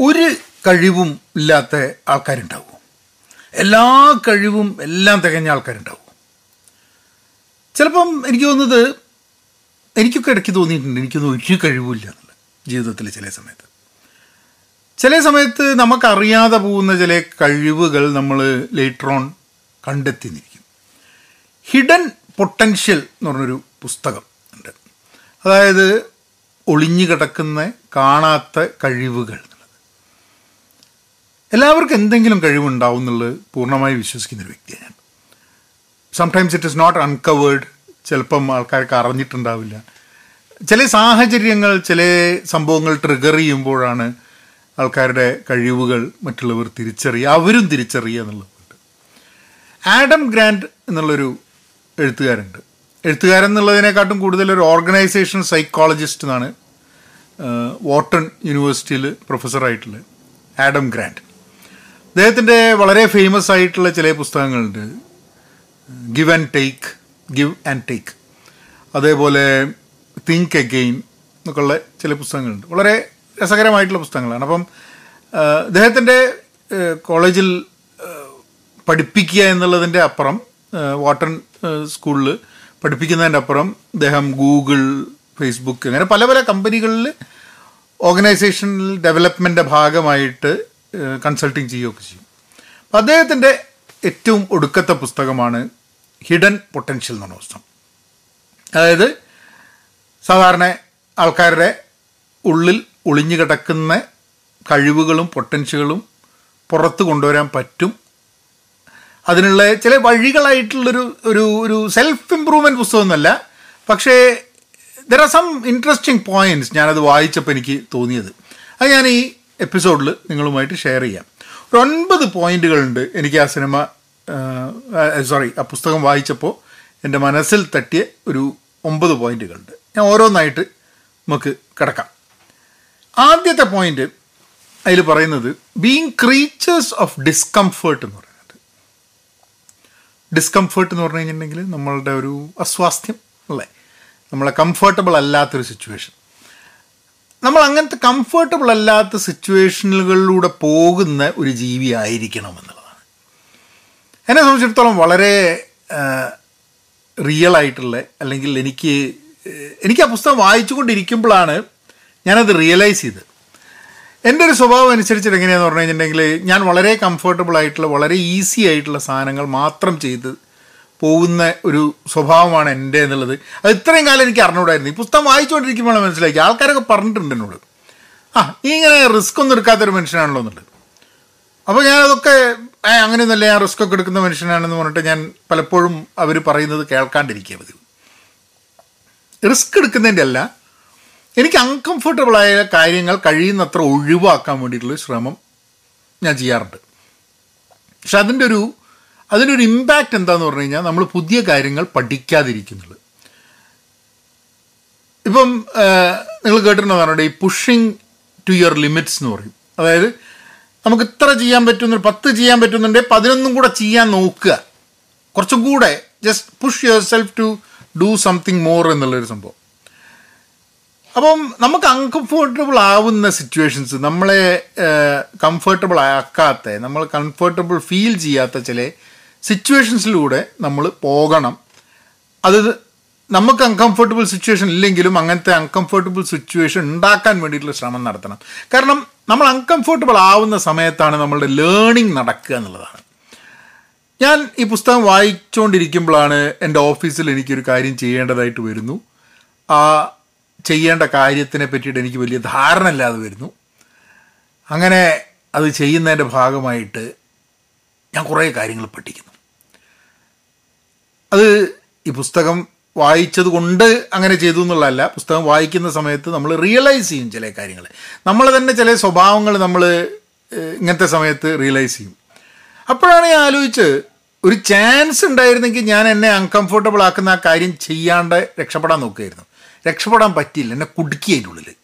ഒരു കഴിവും ഇല്ലാത്ത ആൾക്കാരുണ്ടാവും. എല്ലാ കഴിവും എല്ലാം തികഞ്ഞ ആൾക്കാരുണ്ടാവും. ചിലപ്പം എനിക്ക് തോന്നുന്നത് എനിക്കൊക്കെ ഇടയ്ക്ക് തോന്നിയിട്ടുണ്ട് എനിക്കൊന്നും ഒരു കഴിവുമില്ല എന്നുള്ള ജീവിതത്തിൽ ചില സമയത്ത്. ചില സമയത്ത് നമുക്കറിയാതെ പോകുന്ന ചില കഴിവുകൾ നമ്മൾ ലേറ്റർ ഓൺ കണ്ടെത്തി നിൽക്കും ഹിഡൻ പൊട്ടൻഷ്യൽ എന്ന് പറഞ്ഞൊരു പുസ്തകം ഉണ്ട്. അതായത് ഒളിഞ്ഞു കിടക്കുന്ന കാണാത്ത കഴിവുകൾ. എല്ലാവർക്കും എന്തെങ്കിലും കഴിവുണ്ടാവും എന്നുള്ളത് പൂർണമായി വിശ്വസിക്കുന്ന ഒരു വ്യക്തിയാണ് ഞാൻ. Sometimes it is not uncovered ചിലപ്പം ആൾക്കാർക്ക് അറിഞ്ഞിട്ടുണ്ടാവില്ല. ചില സാഹചര്യങ്ങൾ ചില സംഭവങ്ങൾ ട്രിഗർ ചെയ്യുമ്പോഴാണ് ആൾക്കാരുടെ കഴിവുകൾ മറ്റുള്ളവർ തിരിച്ചറിയുക അവരും തിരിച്ചറിയുക എന്നുള്ളതുണ്ട് ആഡം ഗ്രാൻഡ് എന്നുള്ളൊരു എഴുത്തുകാരുണ്ട് എഴുത്തുകാരൻ എന്നുള്ളതിനെക്കാട്ടും കൂടുതൽ ഒരു ഓർഗനൈസേഷൻ സൈക്കോളജിസ്റ്റ് എന്നാണ് വാട്ടൺ യൂണിവേഴ്സിറ്റിയിൽ പ്രൊഫസറായിട്ടുള്ള ആഡം ഗ്രാൻഡ് അദ്ദേഹത്തിന്റെ വളരെ ഫേമസ് ആയിട്ടുള്ള ചില പുസ്തകങ്ങളുണ്ട്. Give and take give and take അതേപോലെ തിങ്ക് അഗെയിൻ എന്നൊക്കെയുള്ള ചില പുസ്തകങ്ങളുണ്ട്. വളരെ രസകരമായിട്ടുള്ള പുസ്തകങ്ങളാണ്. അപ്പം അദ്ദേഹത്തിന്റെ കോളേജിൽ പഠിപ്പിക്കുക എന്നുള്ളതിന്റെ അപ്പുറം വാട്ടൺ സ്കൂളിൽ പഠിപ്പിക്കുന്നതിന്റെ അപ്പുറം അദ്ദേഹം ഗൂഗിൾ ഫേസ്ബുക്ക് അങ്ങനെ പല പല കമ്പനികളിൽ ഓർഗനൈസേഷണൽ ഡെവലപ്മെന്റെ ഭാഗമായിട്ട് കൺസൾട്ടിങ് ചെയ്യുകയൊക്കെ ചെയ്യും. അപ്പം അദ്ദേഹത്തിന്റെ ഏറ്റവും ഒടുക്കത്തെ പുസ്തകമാണ് ഹിഡൻ പൊട്ടൻഷ്യൽ എന്ന് പറഞ്ഞ പുസ്തകം. അതായത് സാധാരണ ആൾക്കാരുടെ ഉള്ളിൽ ഒളിഞ്ഞു കിടക്കുന്ന കഴിവുകളും പൊട്ടൻഷ്യലുകളും പുറത്ത് കൊണ്ടുവരാൻ പറ്റും. അതിനുള്ള ചില വഴികളായിട്ടുള്ളൊരു ഒരു ഒരു സെൽഫ് ഇമ്പ്രൂവ്മെന്റ് പുസ്തകമൊന്നുമല്ല. പക്ഷേ there are some interesting points ഞാനത് വായിച്ചപ്പോൾ എനിക്ക് തോന്നിയത്. അത് ഞാൻ ഈ എപ്പിസോഡിൽ നിങ്ങളുമായിട്ട് ഷെയർ ചെയ്യാം. ഒരു ഒൻപത് പോയിന്റുകളുണ്ട് എനിക്ക് ആ സിനിമ സോറി ആ പുസ്തകം വായിച്ചപ്പോൾ എന്റെ മനസ്സിൽ തട്ടിയ ഒരു ഒമ്പത് പോയിന്റുകളുണ്ട്. ഞാൻ ഓരോന്നായിട്ട് നമുക്ക് കിടക്കാം. ആദ്യത്തെ പോയിന്റ് അതിൽ പറയുന്നത് ബീങ് ക്രീച്ചേഴ്സ് ഓഫ് ഡിസ്കംഫേർട്ട് എന്ന് പറയുന്നത്. ഡിസ്കംഫേർട്ട് എന്ന് പറഞ്ഞു കഴിഞ്ഞിട്ടുണ്ടെങ്കിൽ നമ്മളുടെ ഒരു അസ്വാസ്ഥ്യം അല്ലേ? നമ്മളെ കംഫർട്ടബിൾ അല്ലാത്തൊരു സിറ്റുവേഷൻ നമ്മൾ അങ്ങനത്തെ കംഫർട്ടബിൾ അല്ലാത്ത സിറ്റുവേഷനുകളിലൂടെ പോകുന്ന ഒരു ജീവി ആയിരിക്കണം എന്നുള്ളതാണ്. എന്നെ സംബന്ധിച്ചിടത്തോളം വളരെ റിയൽ ആയിട്ടുള്ള അല്ലെങ്കിൽ എനിക്ക് എനിക്ക് ആ പുസ്തകം വായിച്ചുകൊണ്ടിരിക്കുമ്പോഴാണ് ഞാനത് റിയലൈസ് ചെയ്തത്. എന്റെ ഒരു സ്വഭാവം അനുസരിച്ചിട്ട് എങ്ങനെയാണെന്ന് പറഞ്ഞു കഴിഞ്ഞിട്ടുണ്ടെങ്കിൽ ഞാൻ വളരെ കംഫർട്ടബിൾ ആയിട്ടുള്ള വളരെ ഈസി ആയിട്ടുള്ള സാധനങ്ങൾ മാത്രം ചെയ്ത് പോകുന്ന ഒരു സ്വഭാവമാണ് എന്റെ എന്നുള്ളത്. അത് ഇത്രയും കാലം എനിക്ക് അറിഞ്ഞുകൂടായിരുന്നു. ഈ പുസ്തകം വായിച്ചുകൊണ്ടിരിക്കുമ്പോഴാണ് മനസ്സിലാക്കി ആൾക്കാരൊക്കെ പറഞ്ഞിട്ടുണ്ട് എന്നോട്. ആ ഇങ്ങനെ റിസ്ക് ഒന്നും എടുക്കാത്തൊരു മനുഷ്യനാണല്ലോ എന്നുള്ളത്. അപ്പോൾ ഞാനതൊക്കെ അങ്ങനെയൊന്നുമല്ല ഞാൻ റിസ്ക് ഒക്കെ എടുക്കുന്ന മനുഷ്യനാണെന്ന് പറഞ്ഞിട്ട് ഞാൻ പലപ്പോഴും അവർ പറയുന്നത് കേൾക്കാണ്ടിരിക്കുക പതിവ്. റിസ്ക് എടുക്കുന്നതിന്റെ അല്ല എനിക്ക് അൺകംഫർട്ടബിളായ കാര്യങ്ങൾ കഴിയുന്നത്ര ഒഴിവാക്കാൻ വേണ്ടിയിട്ടുള്ള ശ്രമം ഞാൻ ചെയ്യാറുണ്ട്. പക്ഷെ അതിന്റെ ഒരു അതിനൊരു ഇമ്പാക്റ്റ് എന്താന്ന് പറഞ്ഞു കഴിഞ്ഞാൽ നമ്മൾ പുതിയ കാര്യങ്ങൾ പഠിക്കാതിരിക്കുന്നുള്ളു ഇപ്പം നിങ്ങൾ കേട്ടിട്ടുണ്ടോ ഈ പുഷിങ് ടു യുവർ ലിമിറ്റ്സ് എന്ന് പറയും. അതായത് നമുക്ക് ഇത്ര ചെയ്യാൻ പറ്റുന്ന പത്ത് ചെയ്യാൻ പറ്റുന്നുണ്ടെങ്കിൽ പതിനൊന്നും കൂടെ ചെയ്യാൻ നോക്കുക. കുറച്ചും കൂടെ just push yourself to do something more എന്നുള്ളൊരു സംഭവം. അപ്പം നമുക്ക് അൺകംഫർട്ടബിൾ ആവുന്ന സിറ്റുവേഷൻസ് നമ്മളെ കംഫർട്ടബിൾ ആക്കാത്ത നമ്മൾ കംഫർട്ടബിൾ ഫീൽ ചെയ്യാത്ത ചില സിറ്റുവേഷൻസിലൂടെ നമ്മൾ പോകണം. അത് നമുക്ക് അൺകംഫർട്ടബിൾ സിറ്റുവേഷൻ ഇല്ലെങ്കിലും അങ്ങനത്തെ അൺകംഫർട്ടബിൾ സിറ്റുവേഷൻ ഉണ്ടാക്കാൻ വേണ്ടിയിട്ടുള്ള ശ്രമം നടത്തണം. കാരണം നമ്മൾ അൺകംഫർട്ടബിൾ ആവുന്ന സമയത്താണ് നമ്മളുടെ ലേണിംഗ് നടക്കുക എന്നുള്ളതാണ്. ഞാൻ ഈ പുസ്തകം വായിച്ചുകൊണ്ടിരിക്കുമ്പോഴാണ് എന്റെ ഓഫീസിൽ എനിക്കൊരു കാര്യം ചെയ്യേണ്ടതായിട്ട് വരുന്നു. ആ ചെയ്യേണ്ട കാര്യത്തിനെ പറ്റിയിട്ട് എനിക്ക് വലിയ ധാരണ ഇല്ലാതെ വരുന്നു. അങ്ങനെ അത് ചെയ്യുന്നതിന്റെ ഭാഗമായിട്ട് ഞാൻ കുറേ കാര്യങ്ങൾ പഠിക്കുന്നു. അത് ഈ പുസ്തകം വായിച്ചത് കൊണ്ട് അങ്ങനെ ചെയ്തു എന്നുള്ളതല്ല. പുസ്തകം വായിക്കുന്ന സമയത്ത് നമ്മൾ റിയലൈസ് ചെയ്യും ചില കാര്യങ്ങൾ. നമ്മൾ തന്നെ ചില സ്വഭാവങ്ങൾ നമ്മൾ ഇങ്ങനത്തെ സമയത്ത് റിയലൈസ് ചെയ്യും. അപ്പോഴാണ് ഞാൻ ആലോചിച്ച് ഒരു ചാൻസ് ഉണ്ടായിരുന്നെങ്കിൽ ഞാൻ എന്നെ അൺകംഫർട്ടബിൾ ആക്കുന്ന ആ കാര്യം ചെയ്യാണ്ട് രക്ഷപ്പെടാൻ നോക്കുമായിരുന്നു രക്ഷപ്പെടാൻ പറ്റിയില്ല. എന്നെ കുടുക്കി അതിന്റെ ഉള്ളിൽ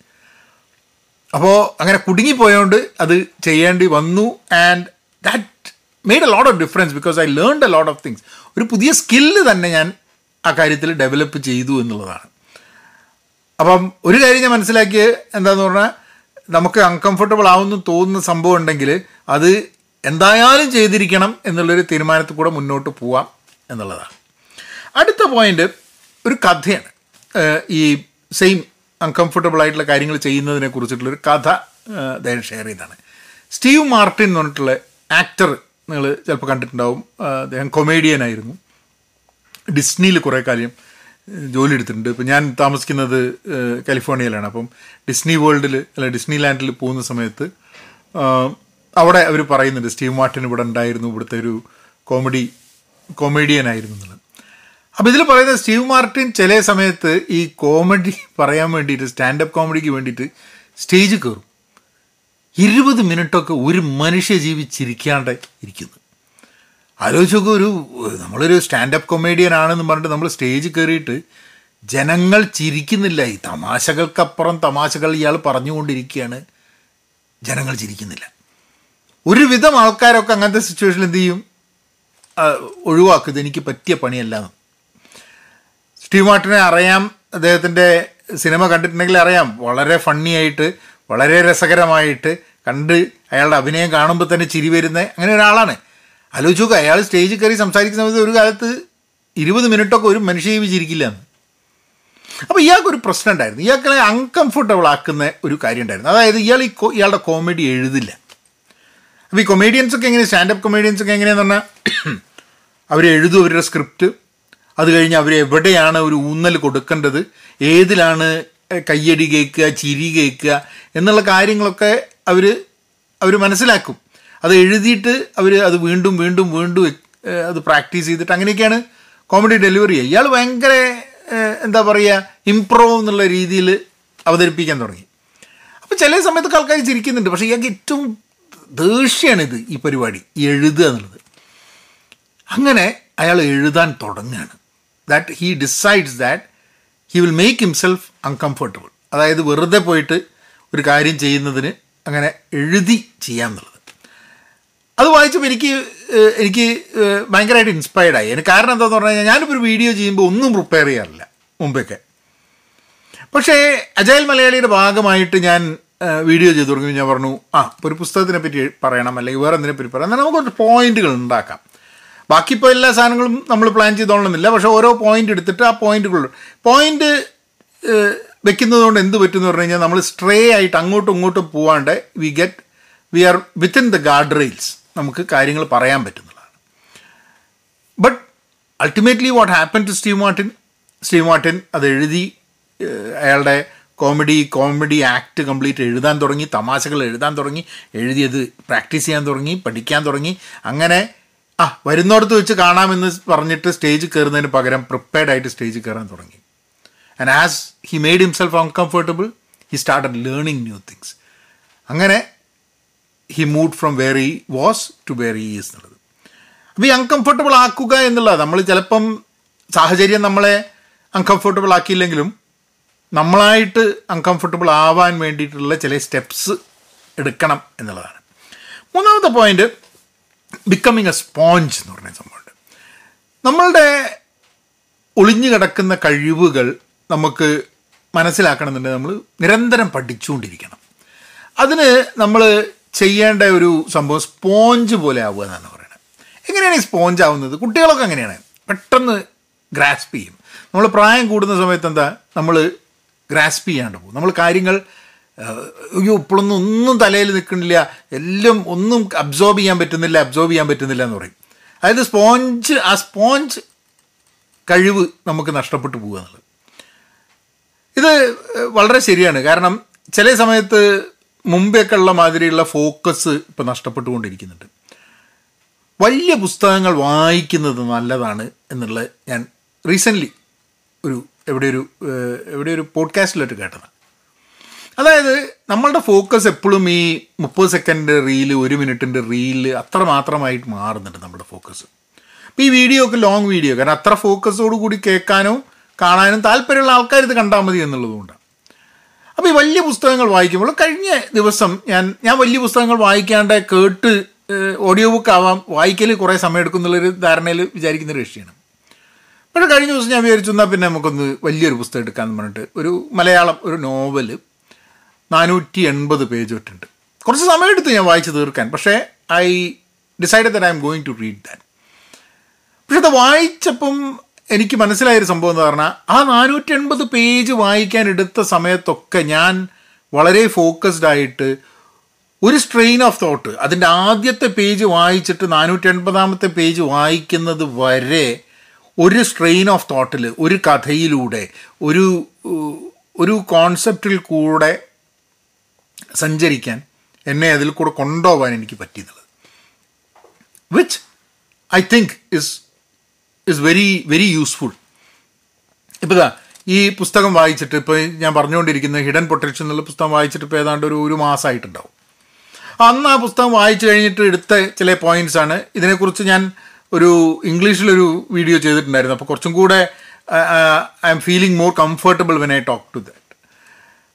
അപ്പോൾ അങ്ങനെ കുടുങ്ങിപ്പോയോണ്ട് അത് ചെയ്യേണ്ടി വന്നു. And that made a lot of difference because I learn a lot of things ഒരു പുതിയ സ്കില്ല് തന്നെ ഞാൻ ആ കാര്യത്തിൽ ഡെവലപ്പ് ചെയ്തു എന്നുള്ളതാണ്. അപ്പം ഒരു കാര്യം ഞാൻ മനസ്സിലാക്കിയത് എന്താന്ന് പറഞ്ഞാൽ നമുക്ക് അൺകംഫർട്ടബിൾ ആവുമെന്ന് തോന്നുന്ന സംഭവം ഉണ്ടെങ്കിൽ അത് എന്തായാലും ചെയ്തിരിക്കണം എന്നുള്ളൊരു തീരുമാനത്തിൽ കൂടെ മുന്നോട്ട് പോവാം എന്നുള്ളതാണ്. അടുത്ത പോയിന്റ് ഒരു കഥയാണ്. ഈ സെയിം അൺകംഫർട്ടബിൾ ആയിട്ടുള്ള കാര്യങ്ങൾ ചെയ്യുന്നതിനെ കുറിച്ചിട്ടുള്ളൊരു കഥ അദ്ദേഹം ഷെയർ ചെയ്താണ് സ്റ്റീവ് മാർട്ടിൻ എന്ന് പറഞ്ഞിട്ടുള്ള ആക്ടർ നിങ്ങൾ ചിലപ്പോൾ കണ്ടിട്ടുണ്ടാവും. അദ്ദേഹം കൊമേഡിയൻ ആയിരുന്നു. ഡിസ്നിയിൽ കുറേ കാലം ജോലി എടുത്തിട്ടുണ്ട്. ഇപ്പം ഞാൻ താമസിക്കുന്നത് കാലിഫോർണിയയിലാണ്. അപ്പം ഡിസ്നി വേൾഡിൽ അല്ല ഡിസ്നി ലാൻഡിൽ പോകുന്ന സമയത്ത് അവിടെ അവർ പറയുന്നുണ്ട് സ്റ്റീവ് മാർട്ടിൻ ഇവിടെ ഉണ്ടായിരുന്നു ഇവിടുത്തെ ഒരു കോമഡി കൊമേഡിയൻ ആയിരുന്നു എന്നുള്ളത്. അപ്പോൾ ഇതിൽ പറയുന്നത് സ്റ്റീവ് മാർട്ടിൻ ചില സമയത്ത് ഈ കോമഡി പറയാൻ വേണ്ടിയിട്ട് സ്റ്റാൻഡപ്പ് കോമഡിക്ക് വേണ്ടിയിട്ട് സ്റ്റേജ് കയറും. ഇരുപത് മിനിറ്റൊക്കെ ഒരു മനുഷ്യ ജീവിച്ചിരിക്കാണ്ട് ഇരിക്കുന്നു. ആലോചിച്ച് നോക്കൂ ഒരു നമ്മളൊരു സ്റ്റാൻഡപ്പ് കൊമേഡിയൻ ആണെന്ന് പറഞ്ഞിട്ട് നമ്മൾ സ്റ്റേജ് കയറിയിട്ട് ജനങ്ങൾ ചിരിക്കുന്നില്ല. ഈ തമാശകൾക്കപ്പുറം തമാശകൾ ഇയാൾ പറഞ്ഞുകൊണ്ടിരിക്കുകയാണ്. ജനങ്ങൾ ചിരിക്കുന്നില്ല. ഒരുവിധം ആൾക്കാരൊക്കെ അങ്ങനത്തെ സിറ്റുവേഷൻ എന്ത് ചെയ്യും? ഒഴിവാക്കുന്നത് എനിക്ക് പറ്റിയ പണിയല്ല. സ്റ്റീവ് മാർട്ടിനെ അറിയാം. അദ്ദേഹത്തിന്റെ സിനിമ കണ്ടിട്ടുണ്ടെങ്കിൽ അറിയാം. വളരെ ഫണ്ണി ആയിട്ട് വളരെ രസകരമായിട്ട് കണ്ട് അയാളുടെ അഭിനയം കാണുമ്പോൾ തന്നെ ചിരി വരുന്ന അങ്ങനെ ഒരാളാണ്. ആലോചിച്ച് നോക്കുക അയാൾ സ്റ്റേജിൽ കയറി സംസാരിക്കുന്ന സമയത്ത് ഒരു കാലത്ത് ഇരുപത് മിനിറ്റൊക്കെ ഒരു മനുഷ്യജീവി ചിരിക്കില്ല എന്ന് അപ്പോൾ ഇയാൾക്കൊരു പ്രശ്നം ഉണ്ടായിരുന്നു. ഇയാൾക്കെ അൺകംഫർട്ടബിൾ ആക്കുന്ന ഒരു കാര്യം ഉണ്ടായിരുന്നു. അതായത് ഇയാൾ ഈ ഇയാളുടെ കോമഡി എഴുതില്ല. അപ്പോൾ ഈ കൊമേഡിയൻസൊക്കെ എങ്ങനെ സ്റ്റാൻഡപ്പ് കൊമേഡിയൻസൊക്കെ എങ്ങനെയാന്ന് പറഞ്ഞാൽ അവർ എഴുതും അവരുടെ സ്ക്രിപ്റ്റ് അത് കഴിഞ്ഞ് അവർ എവിടെയാണ് ഒരു ഊന്നൽ കൊടുക്കേണ്ടത്? ഏതിലാണ് കയ്യടി കേൾക്കുക ചിരി കേൾക്കുക എന്നുള്ള കാര്യങ്ങളൊക്കെ അവർ അവർ മനസ്സിലാക്കും. അത് എഴുതിയിട്ട് അവർ അത് വീണ്ടും വീണ്ടും വീണ്ടും അത് പ്രാക്ടീസ് ചെയ്തിട്ട് അങ്ങനെയൊക്കെയാണ് കോമഡി ഡെലിവറി ചെയ്യുക. ഇയാൾ ഭയങ്കര എന്താ പറയുക ഇംപ്രൂവ് എന്നുള്ള രീതിയിൽ അവതരിപ്പിക്കാൻ തുടങ്ങി. അപ്പോൾ ചില സമയത്തൊക്കെ ആൾക്കാർ ചിരിക്കുന്നുണ്ട്. പക്ഷേ ഇയാൾക്ക് ഏറ്റവും ദേഷ്യമാണിത് ഈ പരിപാടി എഴുതുക എന്നുള്ളത്. അങ്ങനെ അയാൾ എഴുതാൻ തുടങ്ങുകയാണ്. That he decides that he will make himself uncomfortable അതായത് വെറുതെ പോയിട്ട് ഒരു കാര്യം ചെയ്യുന്നതിന് അങ്ങനെ എഴുതി ചെയ്യാമെന്നുള്ളത് അത് വായിച്ചപ്പോൾ എനിക്ക് എനിക്ക് ഭയങ്കരമായിട്ട് ഇൻസ്പയർഡ് ആയി. എനിക്ക് കാരണം എന്താണെന്ന് പറഞ്ഞു കഴിഞ്ഞാൽ ഞാനിപ്പോൾ ഒരു വീഡിയോ ചെയ്യുമ്പോൾ ഒന്നും പ്രിപ്പയർ ചെയ്യാറില്ല മുമ്പൊക്കെ. പക്ഷേ അജയൽ മലയാളിയുടെ ഭാഗമായിട്ട് ഞാൻ വീഡിയോ ചെയ്തു തുടങ്ങി. ഞാൻ പറഞ്ഞു ആ ഒരു പുസ്തകത്തിനെ പറ്റി പറയണം അല്ലെങ്കിൽ വേറെ എന്തിനെ പറ്റി പറയണം. എന്നാൽ നമുക്ക് കുറച്ച് പോയിന്റുകൾ ഉണ്ടാക്കാം. ബാക്കി ഇപ്പോൾ എല്ലാ സാധനങ്ങളും നമ്മൾ പ്ലാൻ ചെയ്തോളണമെന്നില്ല പക്ഷേ ഓരോ പോയിന്റ് എടുത്തിട്ട് ആ പോയിന്റുകൾ പോയിന്റ് വെക്കുന്നത് കൊണ്ട് എന്ത് പറ്റുമെന്ന് പറഞ്ഞു കഴിഞ്ഞാൽ നമ്മൾ സ്ട്രേ ആയിട്ട് അങ്ങോട്ടും ഇങ്ങോട്ടും പോവാണ്ട് we get we are within the guardrails നമുക്ക് കാര്യങ്ങൾ പറയാൻ പറ്റുന്നതാണ്. But ultimately what happen to Steve Martin Steve Martin അത് എഴുതി അയാളുടെ കോമഡി കോമഡി ആക്ട് കംപ്ലീറ്റ് എഴുതാൻ തുടങ്ങി തമാശകൾ എഴുതാൻ തുടങ്ങി എഴുതിയത് പ്രാക്ടീസ് ചെയ്യാൻ തുടങ്ങി പഠിക്കാൻ തുടങ്ങി. അങ്ങനെ ആ വരുന്നോടത്ത് വെച്ച് കാണാമെന്ന് പറഞ്ഞിട്ട് സ്റ്റേജ് കയറുന്നതിന് പകരം പ്രിപ്പയർഡ് ആയിട്ട് സ്റ്റേജ് കയറാൻ തുടങ്ങി. And as he made himself uncomfortable he started learning new things അങ്ങനെ he moved from where he was to where he is എന്നുള്ളത്. അപ്പോൾ ഈ അൺകംഫർട്ടബിൾ ആക്കുക എന്നുള്ളത് നമ്മൾ ചിലപ്പം സാഹചര്യം നമ്മളെ അൺകംഫർട്ടബിൾ ആക്കിയില്ലെങ്കിലും നമ്മളായിട്ട് അൺകംഫർട്ടബിൾ ആവാൻ വേണ്ടിയിട്ടുള്ള ചില സ്റ്റെപ്സ് എടുക്കണം എന്നുള്ളതാണ്. മൂന്നാമത്തെ പോയിന്റ് ബിക്കമിങ് എ സ്പോഞ്ച് എന്ന് പറഞ്ഞ സംഭവമുണ്ട്. നമ്മളുടെ ഒളിഞ്ഞു കിടക്കുന്ന കഴിവുകൾ നമുക്ക് മനസ്സിലാക്കണമെന്നുണ്ടെങ്കിൽ നമ്മൾ നിരന്തരം പഠിച്ചുകൊണ്ടിരിക്കണം. അതിന് നമ്മൾ ചെയ്യേണ്ട ഒരു സംഭവം സ്പോഞ്ച് പോലെ ആവുക എന്നാണ് പറയുന്നത്. എങ്ങനെയാണ് ഈ സ്പോഞ്ച് ആവുന്നത്? കുട്ടികളൊക്കെ അങ്ങനെയാണ്. പെട്ടെന്ന് ഗ്രാസ്പ് ചെയ്യും. നമ്മൾ പ്രായം കൂടുന്ന സമയത്ത് എന്താ? നമ്മൾ ഗ്രാസ്പ് ചെയ്യാണ്ട് പോകും. നമ്മൾ കാര്യങ്ങൾ അയ്യോ ഇപ്പോഴൊന്നും ഒന്നും തലയിൽ നിൽക്കുന്നില്ല എല്ലാം ഒന്നും അബ്സോർബ് ചെയ്യാൻ പറ്റുന്നില്ല അബ്സോർബ് ചെയ്യാൻ പറ്റുന്നില്ല എന്ന് പറയും. അതായത് സ്പോഞ്ച് ആ സ്പോഞ്ച് കഴിവ് നമുക്ക് നഷ്ടപ്പെട്ടു പോകുക എന്നുള്ളത്. ഇത് വളരെ ശരിയാണ്. കാരണം ചില സമയത്ത് മുമ്പേക്കെ ഉള്ള മാതിരിയുള്ള ഫോക്കസ് ഇപ്പം നഷ്ടപ്പെട്ടുകൊണ്ടിരിക്കുന്നുണ്ട്. വലിയ പുസ്തകങ്ങൾ വായിക്കുന്നത് നല്ലതാണ് എന്നുള്ളത് ഞാൻ റീസെന്റ്ലി ഒരു എവിടെയൊരു എവിടെയൊരു എവിടെ കേട്ടതാണ്. അതായത് നമ്മളുടെ ഫോക്കസ് എപ്പോഴും ഈ മുപ്പത് സെക്കൻഡ് റീൽ ഒരു മിനിറ്റിന്റെ റീൽ അത്ര മാത്രമായിട്ട് മാറുന്നുണ്ട് നമ്മുടെ ഫോക്കസ് അപ്പം ഈ വീഡിയോ ഒക്കെ ലോങ് വീഡിയോ കാരണം അത്ര ഫോക്കസോട് കൂടി കേൾക്കാനോ കാണാനും താല്പര്യമുള്ള ആൾക്കാർ ഇത് കണ്ടാൽ മതി എന്നുള്ളതുകൊണ്ടാണ്. അപ്പോൾ ഈ വലിയ പുസ്തകങ്ങൾ വായിക്കുമ്പോൾ കഴിഞ്ഞ ദിവസം ഞാൻ ഞാൻ വലിയ പുസ്തകങ്ങൾ വായിക്കാണ്ട് കേട്ട് ഓഡിയോ ബുക്ക് ആവാം വായിക്കൽ കുറേ സമയം എടുക്കും എന്നുള്ളൊരു ധാരണയിൽ വിചാരിക്കുന്നൊരു വിഷയമാണ്. പക്ഷേ കഴിഞ്ഞ ദിവസം ഞാൻ വിചാരിച്ചു എന്നാൽ പിന്നെ നമുക്കൊന്ന് വലിയൊരു പുസ്തകം എടുക്കാമെന്ന് പറഞ്ഞിട്ട് ഒരു മലയാളം ഒരു നോവൽ നാനൂറ്റി എൺപത് പേജ് തൊട്ടുണ്ട്. കുറച്ച് സമയമെടുത്ത് ഞാൻ വായിച്ച് തീർക്കാൻ പക്ഷേ I decide that I'm going to read that പക്ഷെ അത് വായിച്ചപ്പം എനിക്ക് മനസ്സിലായൊരു സംഭവം എന്ന് പറഞ്ഞാൽ ആ നാനൂറ്റി എൺപത് പേജ് വായിക്കാൻ എടുത്ത സമയത്തൊക്കെ ഞാൻ വളരെ ഫോക്കസ്ഡ് ആയിട്ട് ഒരു സ്ട്രെയിൻ ഓഫ് തോട്ട് അതിന്റെ ആദ്യത്തെ പേജ് വായിച്ചിട്ട് നാനൂറ്റി എൺപതാമത്തെ പേജ് വായിക്കുന്നത് വരെ ഒരു സ്ട്രെയിൻ ഓഫ് തോട്ടിൽ ഒരു കഥയിലൂടെ ഒരു ഒരു കോൺസെപ്റ്റിൽ കൂടെ സഞ്ചരിക്കാൻ എന്നെ അതിൽ കൂടെ കൊണ്ടുപോകാൻ എനിക്ക് പറ്റിയെന്നുള്ളത് which I think is is very very useful ഇപ്പോൾ ഇതാ ഈ പുസ്തകം വായിച്ചിട്ട് ഇപ്പോൾ ഞാൻ പറഞ്ഞുകൊണ്ടിരിക്കുന്ന ഹിഡൻ പൊട്ടൻഷ്യൽ എന്നുള്ള പുസ്തകം വായിച്ചിട്ട് ഇപ്പോൾ ഏതാണ്ട് ഒരു ഒരു മാസമായിട്ടുണ്ടാവും അന്ന് ആ പുസ്തകം വായിച്ചു കഴിഞ്ഞിട്ട് എടുത്ത ചില പോയിന്റ്സ് ആണ്. ഇതിനെക്കുറിച്ച് ഞാൻ ഒരു ഇംഗ്ലീഷിലൊരു വീഡിയോ ചെയ്തിട്ടുണ്ടായിരുന്നു. അപ്പോൾ കുറച്ചും കൂടെ I'm feeling more comfortable when I talk to that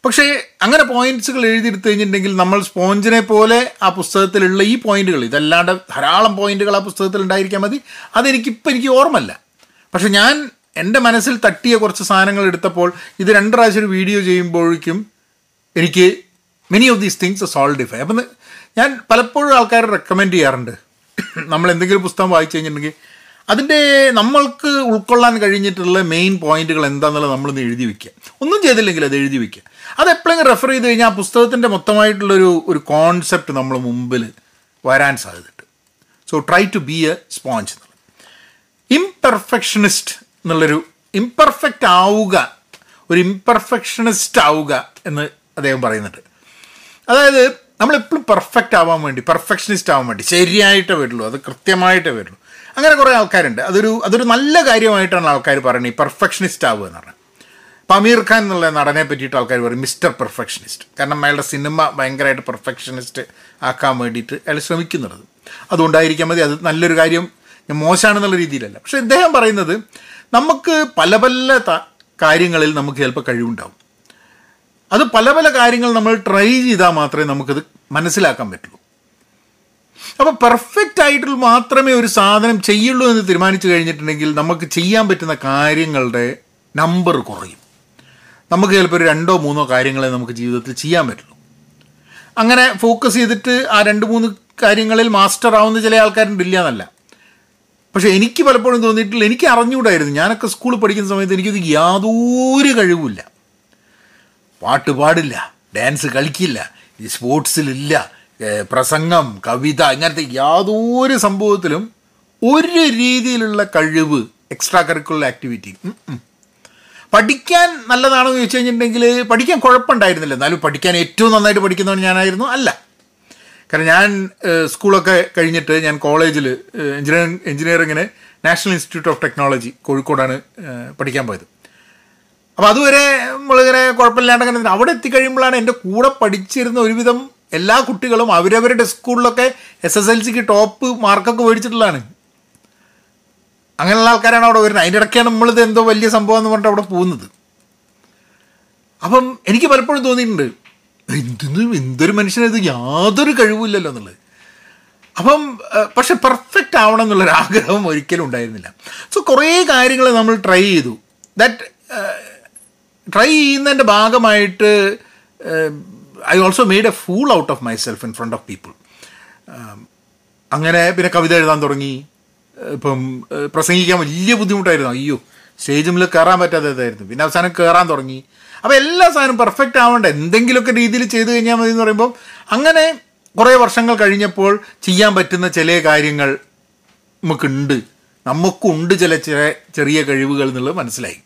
പക്ഷേ അങ്ങനെ പോയിന്റ്സുകൾ എഴുതിയെടുത്ത് കഴിഞ്ഞിട്ടുണ്ടെങ്കിൽ നമ്മൾ സ്പോഞ്ചിനെ പോലെ ആ പുസ്തകത്തിലുള്ള ഈ പോയിന്റുകൾ ഇതല്ലാണ്ട് ധാരാളം പോയിന്റുകൾ ആ പുസ്തകത്തിൽ ഉണ്ടായിരിക്കാൻ മതി. അതെനിക്കിപ്പോൾ എനിക്ക് ഓർമ്മല്ല പക്ഷെ ഞാൻ എന്റെ മനസ്സിൽ തട്ടിയ കുറച്ച് സാധനങ്ങൾ എടുത്തപ്പോൾ ഇത് രണ്ട് പ്രാവശ്യം ഒരു വീഡിയോ ചെയ്യുമ്പോഴേക്കും എനിക്ക് many of these things solidify അപ്പം ഞാൻ പലപ്പോഴും ആൾക്കാരെ റെക്കമെൻഡ് ചെയ്യാറുണ്ട്. നമ്മൾ എന്തെങ്കിലും പുസ്തകം വായിച്ചു കഴിഞ്ഞിട്ടുണ്ടെങ്കിൽ അതിന്റെ നമ്മൾക്ക് ഉൾക്കൊള്ളാൻ കഴിഞ്ഞിട്ടുള്ള മെയിൻ പോയിന്റുകൾ എന്താണെന്നുള്ളത് നമ്മളൊന്ന് എഴുതി വെക്കുക. ഒന്നും ചെയ്തില്ലെങ്കിൽ അത് എഴുതി വെക്കുക. അത് എപ്പോഴെങ്കിലും റെഫർ ചെയ്ത് കഴിഞ്ഞാൽ ആ പുസ്തകത്തിന്റെ മൊത്തമായിട്ടുള്ളൊരു ഒരു കോൺസെപ്റ്റ് നമ്മൾ മുമ്പിൽ വരാൻ സാധ്യതയുണ്ട്. So try to be a sponge എന്നുള്ളത് ഇംപെർഫെക്ഷനിസ്റ്റ് എന്നുള്ളൊരു ഇംപെർഫെക്റ്റ് ആവുക ഒരു ഇംപെർഫെക്ഷനിസ്റ്റ് ആവുക എന്ന് അദ്ദേഹം പറയുന്നുണ്ട്. അതായത് നമ്മളെപ്പോഴും പെർഫെക്റ്റ് ആവാൻ വേണ്ടി പെർഫെക്ഷനിസ്റ്റ് ആവാൻ വേണ്ടി ശരിയായിട്ടേ വരുള്ളൂ. അത് കൃത്യമായിട്ടേ വരുള്ളൂ. അങ്ങനെ കുറേ ആൾക്കാരുണ്ട്. അതൊരു അതൊരു നല്ല കാര്യമായിട്ടാണ് ആൾക്കാർ പറയുന്നത് ഈ പെർഫെക്ഷനിസ്റ്റ് ആവുക എന്ന് പറഞ്ഞാൽ. ഇപ്പം അമീർ ഖാൻ എന്നുള്ള നടനെ പറ്റിയിട്ട് ആൾക്കാർ പറയും മിസ്റ്റർ പെർഫെക്ഷനിസ്റ്റ് കാരണം അയാളുടെ സിനിമ ഭയങ്കരമായിട്ട് പെർഫെക്ഷനിസ്റ്റ് ആക്കാൻ വേണ്ടിയിട്ട് അയാൾ ശ്രമിക്കുന്നുള്ളത് അതുകൊണ്ടായിരിക്കാൻ മതി അത് നല്ലൊരു കാര്യം മോശമാണെന്നുള്ള രീതിയിലല്ല. പക്ഷെ ഇദ്ദേഹം പറയുന്നത് നമുക്ക് പല പല കാര്യങ്ങളിൽ നമുക്ക് ചിലപ്പോൾ കഴിവുണ്ടാവും. അത് പല പല കാര്യങ്ങൾ നമ്മൾ ട്രൈ ചെയ്താൽ മാത്രമേ നമുക്കത് മനസ്സിലാക്കാൻ പറ്റുള്ളൂ. അപ്പോൾ പെർഫെക്റ്റ് ആയിട്ട് മാത്രമേ ഒരു സാധനം ചെയ്യുള്ളൂ എന്ന് തീരുമാനിച്ചു കഴിഞ്ഞിട്ടുണ്ടെങ്കിൽ നമുക്ക് ചെയ്യാൻ പറ്റുന്ന കാര്യങ്ങളുടെ നമ്പർ കുറയും. നമുക്ക് ചിലപ്പോൾ ഒരു രണ്ടോ മൂന്നോ കാര്യങ്ങളെ നമുക്ക് ജീവിതത്തിൽ ചെയ്യാൻ പറ്റുള്ളൂ. അങ്ങനെ ഫോക്കസ് ചെയ്തിട്ട് ആ രണ്ട് മൂന്ന് കാര്യങ്ങളിൽ മാസ്റ്റർ ആവുന്ന ചില ആൾക്കാരുണ്ടില്ല എന്നല്ല പക്ഷേ എനിക്ക് പലപ്പോഴും തോന്നിയിട്ടില്ല എനിക്ക് അറിഞ്ഞുകൂടായിരുന്നു. ഞാനൊക്കെ സ്കൂളിൽ പഠിക്കുന്ന സമയത്ത് എനിക്കത് യാതൊരു കഴിവുമില്ല. പാട്ട് പാടില്ല ഡാൻസ് കളിക്കില്ല സ്പോർട്സിലില്ല പ്രസംഗം കവിത ഇങ്ങനത്തെ യാതൊരു സംഭവത്തിലും ഒരു രീതിയിലുള്ള കഴിവ് എക്സ്ട്രാ കരിക്കുലർ ആക്ടിവിറ്റി പഠിക്കാൻ നല്ലതാണോ എന്ന് ചോദിച്ചു കഴിഞ്ഞിട്ടുണ്ടെങ്കിൽ പഠിക്കാൻ കുഴപ്പമുണ്ടായിരുന്നില്ല. എന്നാലും പഠിക്കാൻ ഏറ്റവും നന്നായിട്ട് പഠിക്കുന്നവൻ ഞാനായിരുന്നു. അല്ല. കാരണം ഞാൻ സ്കൂളൊക്കെ കഴിഞ്ഞിട്ട് ഞാൻ കോളേജിൽ എഞ്ചിനീയറിംഗ് എഞ്ചിനീയറിങ്ങിന് നാഷണൽ ഇൻസ്റ്റിറ്റ്യൂട്ട് ഓഫ് ടെക്നോളജി കോഴിക്കോടാണ് പഠിക്കാൻ പോയത്. അപ്പോൾ അതുവരെ നമ്മളിങ്ങനെ കുഴപ്പമില്ലാണ്ട് അങ്ങനെ അവിടെ എത്തിക്കഴിയുമ്പോഴാണ് എന്റെ കൂടെ പഠിച്ചിരുന്ന ഒരുവിധം എല്ലാ കുട്ടികളും അവരവരുടെ സ്കൂളിലൊക്കെ എസ് എസ് എൽ സിക്ക് ടോപ്പ് മാർക്കൊക്കെ മേടിച്ചിട്ടുള്ളതാണ്. അങ്ങനെയുള്ള ആൾക്കാരാണ് അവിടെ വരുന്നത്. അതിന്റെ ഇടയ്ക്കാണ് നമ്മളിത് എന്തോ വലിയ സംഭവം എന്ന് പറഞ്ഞിട്ട് അവിടെ പോകുന്നത്. അപ്പം എനിക്ക് പലപ്പോഴും തോന്നിയിട്ടുണ്ട് എന്തിനും എന്തൊരു മനുഷ്യനത് യാതൊരു കഴിവുമില്ലല്ലോ എന്നുള്ളത്. അപ്പം പക്ഷെ പെർഫെക്റ്റ് ആവണം എന്നുള്ളൊരു ആഗ്രഹം ഒരിക്കലും ഉണ്ടായിരുന്നില്ല. സോ കുറേ കാര്യങ്ങൾ നമ്മൾ ട്രൈ ചെയ്തു. ദാറ്റ് ട്രൈ ചെയ്യുന്നതിന്റെ ഭാഗമായിട്ട് I also made a fool out of myself in front of people അങ്ങനെ പിന്നെ കവിത എഴുതാൻ തുടങ്ങി. ഇപ്പം പ്രസംഗിക്കാൻ വലിയ ബുദ്ധിമുട്ടായിരുന്നു. അയ്യോ സ്റ്റേജിൽ കയറാൻ പറ്റാത്തതായിരുന്നു പിന്നെ അവസാനം കയറാൻ തുടങ്ങി. അപ്പോൾ എല്ലാ സാധനവും പെർഫെക്റ്റ് ആവേണ്ട. എന്തെങ്കിലുമൊക്കെ രീതിയിൽ ചെയ്തു കഴിഞ്ഞാൽ മതി എന്ന് പറയുമ്പോൾ അങ്ങനെ കുറേ വർഷങ്ങൾ കഴിഞ്ഞപ്പോൾ ചെയ്യാൻ പറ്റുന്ന ചില കാര്യങ്ങൾ നമുക്കുണ്ട്. നമുക്കുണ്ട് ചില ചെറിയ കഴിവുകൾ എന്നുള്ളത് മനസ്സിലായി.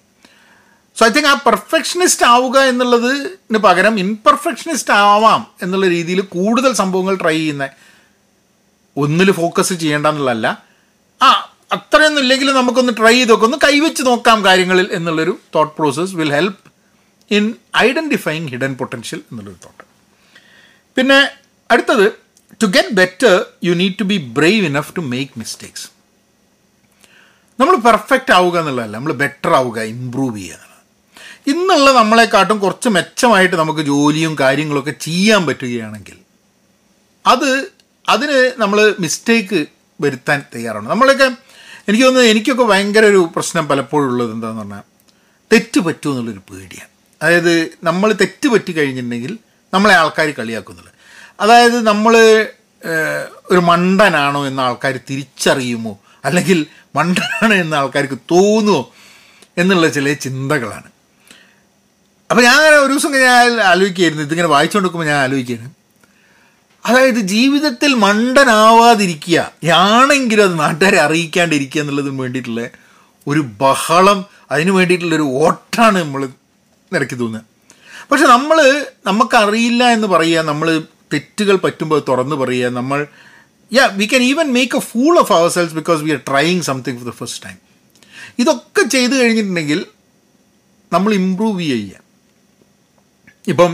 സോ ഐ തിങ്ക് ആ പെർഫെക്ഷനിസ്റ്റ് ആവുക എന്നുള്ളതിന് പകരം ഇൻപെർഫെക്ഷനിസ്റ്റ് ആവാം എന്നുള്ള രീതിയിൽ കൂടുതൽ സംഭവങ്ങൾ ട്രൈ ചെയ്യുന്ന. ഒന്നിൽ ഫോക്കസ് ചെയ്യേണ്ട എന്നുള്ളതല്ല. ആ അത്രയൊന്നും ഇല്ലെങ്കിലും നമുക്കൊന്ന് ട്രൈ ചെയ്തൊക്കെ ഒന്ന് കൈവച്ച് നോക്കാം കാര്യങ്ങളിൽ എന്നുള്ളൊരു thought process will help in identifying hidden potential എന്നുള്ളൊരു തോട്ട് പിന്നെ അടുത്തത് to get better you need to be brave enough to make mistakes നമ്മൾ പെർഫെക്റ്റ് ആവുക എന്നുള്ളതല്ല നമ്മൾ ബെറ്റർ ആവുക ഇമ്പ്രൂവ് ചെയ്യുക ഇന്നുള്ള നമ്മളെക്കാട്ടും കുറച്ച് മെച്ചമായിട്ട് നമുക്ക് ജോലിയും കാര്യങ്ങളൊക്കെ ചെയ്യാൻ പറ്റുകയാണെങ്കിൽ അത് അതിന് നമ്മൾ മിസ്റ്റേക്ക് വരുത്താൻ തയ്യാറാണ്. നമ്മളൊക്കെ എനിക്ക് തോന്നുന്നത് എനിക്കൊക്കെ ഭയങ്കര ഒരു പ്രശ്നം പലപ്പോഴും ഉള്ളത് എന്താണെന്ന് പറഞ്ഞാൽ തെറ്റ് പറ്റുമോ എന്നുള്ളൊരു പേടിയാണ്. അതായത് നമ്മൾ തെറ്റ് പറ്റി കഴിഞ്ഞിട്ടുണ്ടെങ്കിൽ നമ്മളെ ആൾക്കാർ കളിയാക്കുന്നുള്ളത് അതായത് നമ്മൾ ഒരു മണ്ടനാണോ എന്ന ആൾക്കാർ തിരിച്ചറിയുമോ? അല്ലെങ്കിൽ മണ്ടനാണ് എന്ന ആൾക്കാർക്ക് തോന്നുമോ? എന്നുള്ള ചില ചിന്തകളാണ്. അപ്പോൾ ഞാൻ ഒരു ദിവസം ഞാൻ ആലോചിക്കുകയായിരുന്നു ഇതിങ്ങനെ വായിച്ചുകൊണ്ട് നോക്കുമ്പോൾ ഞാൻ ആലോചിക്കുകയാണ് അതായത് ജീവിതത്തിൽ മണ്ടനാവാതിരിക്കുക ആണെങ്കിലും അത് നാട്ടുകാരെ അറിയിക്കാണ്ടിരിക്കുക എന്നുള്ളതിന് വേണ്ടിയിട്ടുള്ള ഒരു ബഹളം അതിന് വേണ്ടിയിട്ടുള്ളൊരു ഓട്ടാണ് നമ്മൾ നിരക്കി തോന്നുന്നത് പക്ഷെ നമ്മൾ നമുക്കറിയില്ല എന്ന് പറയുക നമ്മൾ തെറ്റുകൾ പറ്റുമ്പോൾ തുറന്ന് പറയുക നമ്മൾ yeah we can even make a fool of ourselves because we are trying something for the first time ഇതൊക്കെ ചെയ്തു കഴിഞ്ഞിട്ടുണ്ടെങ്കിൽ നമ്മൾ ഇമ്പ്രൂവ് ചെയ്യുക. ഇപ്പം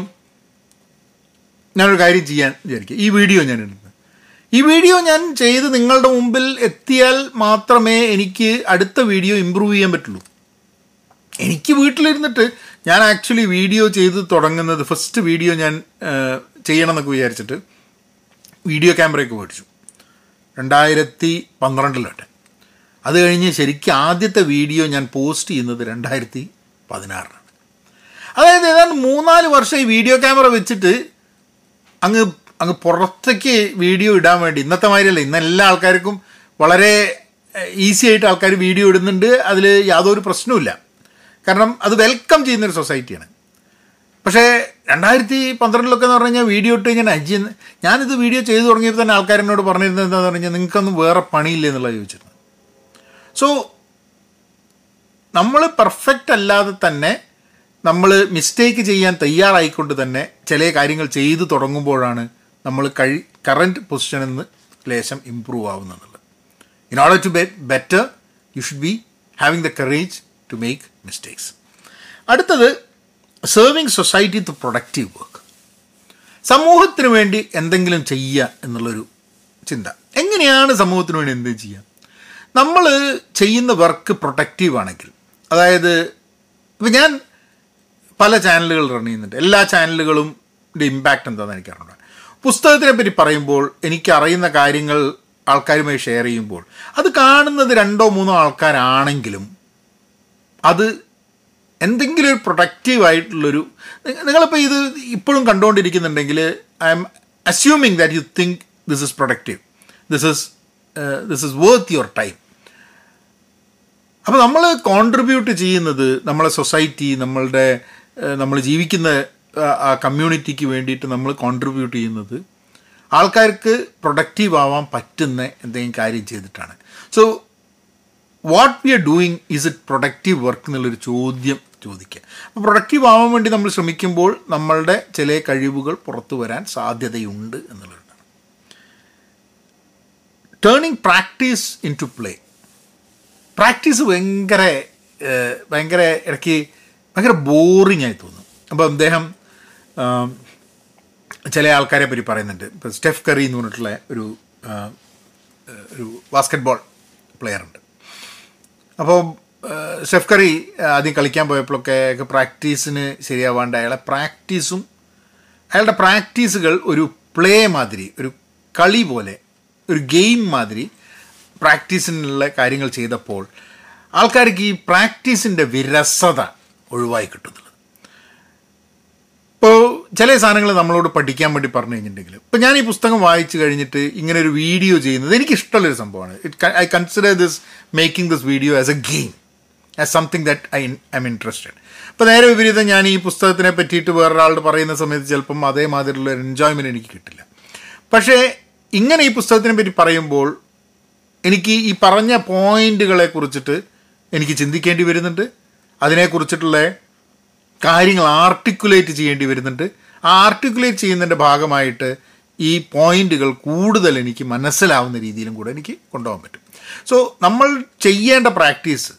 ഞാനൊരു കാര്യം ചെയ്യാൻ വിചാരിക്കുക. ഈ വീഡിയോ ഞാൻ ഇടുന്നത്. ഈ വീഡിയോ ഞാൻ ചെയ്ത് നിങ്ങളുടെ മുമ്പിൽ എത്തിയാൽ മാത്രമേ എനിക്ക് അടുത്ത വീഡിയോ ഇമ്പ്രൂവ് ചെയ്യാൻ പറ്റുള്ളൂ. എനിക്ക് വീട്ടിലിരുന്നിട്ട് ഞാൻ ആക്ച്വലി വീഡിയോ ചെയ്ത് തുടങ്ങുന്നത് ഫസ്റ്റ് വീഡിയോ ഞാൻ ചെയ്യണം എന്നൊക്കെ വിചാരിച്ചിട്ട് വീഡിയോ ക്യാമറയൊക്കെ മേടിച്ചു. രണ്ടായിരത്തി പന്ത്രണ്ടിലോട്ട് അത് കഴിഞ്ഞ് ശരിക്കും ആദ്യത്തെ വീഡിയോ ഞാൻ പോസ്റ്റ് ചെയ്യുന്നത് രണ്ടായിരത്തി പതിനാറിനാണ് അതായത് ഏതാണ്ട് മൂന്നാൽ വർഷം ഈ വീഡിയോ ക്യാമറ വെച്ചിട്ട് അങ്ങ് അങ്ങ് പുറത്തേക്ക് വീഡിയോ ഇടാൻ വേണ്ടി. ഇന്നത്തെ മാതിരിയല്ല. ഇന്ന് എല്ലാ ആൾക്കാർക്കും വളരെ ഈസി ആയിട്ട് ആൾക്കാർ വീഡിയോ ഇടുന്നുണ്ട്. അതിൽ യാതൊരു പ്രശ്നവുമില്ല. കാരണം അത് വെൽക്കം ചെയ്യുന്നൊരു സൊസൈറ്റിയാണ് പക്ഷേ രണ്ടായിരത്തി പന്ത്രണ്ടിലൊക്കെ എന്ന് പറഞ്ഞു കഴിഞ്ഞാൽ വീഡിയോ ഇട്ട് കഴിഞ്ഞാൽ അജി ഞാനിത് വീഡിയോ ചെയ്തു തുടങ്ങിയപ്പോൾ തന്നെ ആൾക്കാരെന്നോട് പറഞ്ഞിരുന്നത് എന്താണെന്ന് പറഞ്ഞാൽ നിങ്ങൾക്കൊന്നും വേറെ പണിയില്ല എന്നുള്ളത് ചോദിച്ചിരുന്നു സോ നമ്മൾ പെർഫെക്റ്റ് അല്ലാതെ തന്നെ നമ്മൾ മിസ്റ്റേക്ക് ചെയ്യാൻ തയ്യാറായിക്കൊണ്ട് തന്നെ ചില കാര്യങ്ങൾ ചെയ്തു തുടങ്ങുമ്പോഴാണ് നമ്മൾ കഴി കറന്റ് പൊസിഷനിൽ നിന്ന് ലേശം improve ആവുന്നുള്ളത് in order to bet better you should be having the courage to make mistakes അടുത്തത് serving society through productive work സമൂഹത്തിന് വേണ്ടി എന്തെങ്കിലും ചെയ്യുക എന്നുള്ളൊരു ചിന്ത. എങ്ങനെയാണ് സമൂഹത്തിന് വേണ്ടി എന്ത് ചെയ്യുക? നമ്മൾ ചെയ്യുന്ന വർക്ക് പ്രൊട്ടക്റ്റീവ് ആണെങ്കിൽ അതായത് ഇപ്പം ഞാൻ പല ചാനലുകൾ റൺ ചെയ്യുന്നുണ്ട്. എല്ലാ ചാനലുകളും ഇമ്പാക്റ്റ് എന്താണെന്ന് എനിക്കറിയണം പുസ്തകത്തിനെ പറ്റി പറയുമ്പോൾ എനിക്കറിയുന്ന കാര്യങ്ങൾ ആൾക്കാരുമായി ഷെയർ ചെയ്യുമ്പോൾ അത് കാണുന്നത് രണ്ടോ മൂന്നോ ആൾക്കാരാണെങ്കിലും അത് എന്തെങ്കിലും ഒരു പ്രൊഡക്റ്റീവ് ആയിട്ടുള്ളൊരു നിങ്ങളിപ്പോൾ ഇത് ഇപ്പോഴും കണ്ടുകൊണ്ടിരിക്കുന്നുണ്ടെങ്കിൽ I'm assuming that you think this is productive this is this is worth your time അപ്പോൾ നമ്മൾ കോൺട്രിബ്യൂട്ട് ചെയ്യുന്നത് നമ്മളെ സൊസൈറ്റി നമ്മളുടെ നമ്മൾ ജീവിക്കുന്ന ആ കമ്മ്യൂണിറ്റിക്ക് വേണ്ടിയിട്ട് നമ്മൾ കോൺട്രിബ്യൂട്ട് ചെയ്യുന്നത് ആൾക്കാർക്ക് പ്രൊഡക്റ്റീവ് ആവാൻ പറ്റുന്ന എന്തെങ്കിലും കാര്യം ചെയ്തിട്ടാണ്. So what we are doing is it productive work എന്നുള്ളൊരു ചോദ്യം ചോദിക്കുക. അപ്പോൾ പ്രൊഡക്റ്റീവ് ആവാൻ വേണ്ടി നമ്മൾ ശ്രമിക്കുമ്പോൾ നമ്മളുടെ ചില കഴിവുകൾ പുറത്തു വരാൻ സാധ്യതയുണ്ട് എന്നുള്ളതാണ്. Turning practice into play practice ഭയങ്കര ഭയങ്കര ഇടയ്ക്ക് ഭയങ്കര ബോറിംഗ് ആയി തോന്നും. അപ്പോൾ അദ്ദേഹം ചില ആൾക്കാരെ പറ്റി പറയുന്നുണ്ട്. ഇപ്പോൾ സ്റ്റെഫ് കറി എന്ന് പറഞ്ഞിട്ടുള്ള ഒരു ഒരു ബാസ്ക്കറ്റ് ബോൾ പ്ലെയർ ഉണ്ട് അപ്പോൾ സ്റ്റെഫ് കറി ആദ്യം കളിക്കാൻ പോയപ്പോഴൊക്കെ പ്രാക്ടീസിന് ശരിയാവാണ്ട് അയാളെ പ്രാക്ടീസും അയാളുടെ പ്രാക്ടീസുകൾ ഒരു പ്ലേ മാതിരി ഒരു കളി പോലെ ഒരു ഗെയിം മാതിരി പ്രാക്ടീസിനുള്ള കാര്യങ്ങൾ ചെയ്തപ്പോൾ ആൾക്കാർക്ക് ഈ പ്രാക്ടീസിന്റെ വിരസത ഒഴിവായി കിട്ടുന്നുള്ളത്. ഇപ്പോൾ ചില സാധനങ്ങൾ നമ്മളോട് പഠിക്കാൻ വേണ്ടി പറഞ്ഞു കഴിഞ്ഞിട്ടുണ്ടെങ്കിൽ ഇപ്പോൾ ഞാൻ ഈ പുസ്തകം വായിച്ചു കഴിഞ്ഞിട്ട് ഇങ്ങനെ ഒരു വീഡിയോ ചെയ്യുന്നത് എനിക്ക് ഇഷ്ടമുള്ളൊരു സംഭവമാണ് it I consider this making this video as a game as something that I I'm interested അപ്പോൾ നേരെ വിപരീതം ഞാൻ ഈ പുസ്തകത്തിനെ പറ്റിയിട്ട് വേറൊരാളോട് പറയുന്ന സമയത്ത് ചിലപ്പം അതേമാതിരിയുള്ള ഒരു എൻജോയ്മെന്റ് എനിക്ക് കിട്ടില്ല. പക്ഷേ ഇങ്ങനെ ഈ പുസ്തകത്തിനെ പറ്റി പറയുമ്പോൾ എനിക്ക് ഈ പറഞ്ഞ പോയിന്റുകളെ കുറിച്ചിട്ട് എനിക്ക് ചിന്തിക്കേണ്ടി വരുന്നുണ്ട്. അതിനെക്കുറിച്ചിട്ടുള്ള കാര്യങ്ങൾ ആർട്ടിക്കുലേറ്റ് ചെയ്യേണ്ടി വരുന്നുണ്ട്. ആ ആർട്ടിക്കുലേറ്റ് ചെയ്യുന്നതിന്റെ ഭാഗമായിട്ട് ഈ പോയിന്റുകൾ കൂടുതൽ എനിക്ക് മനസ്സിലാവുന്ന രീതിയിലും കൂടെ എനിക്ക് കൊണ്ടുപോകാൻ പറ്റും. സോ നമ്മൾ ചെയ്യേണ്ട പ്രാക്ടീസ്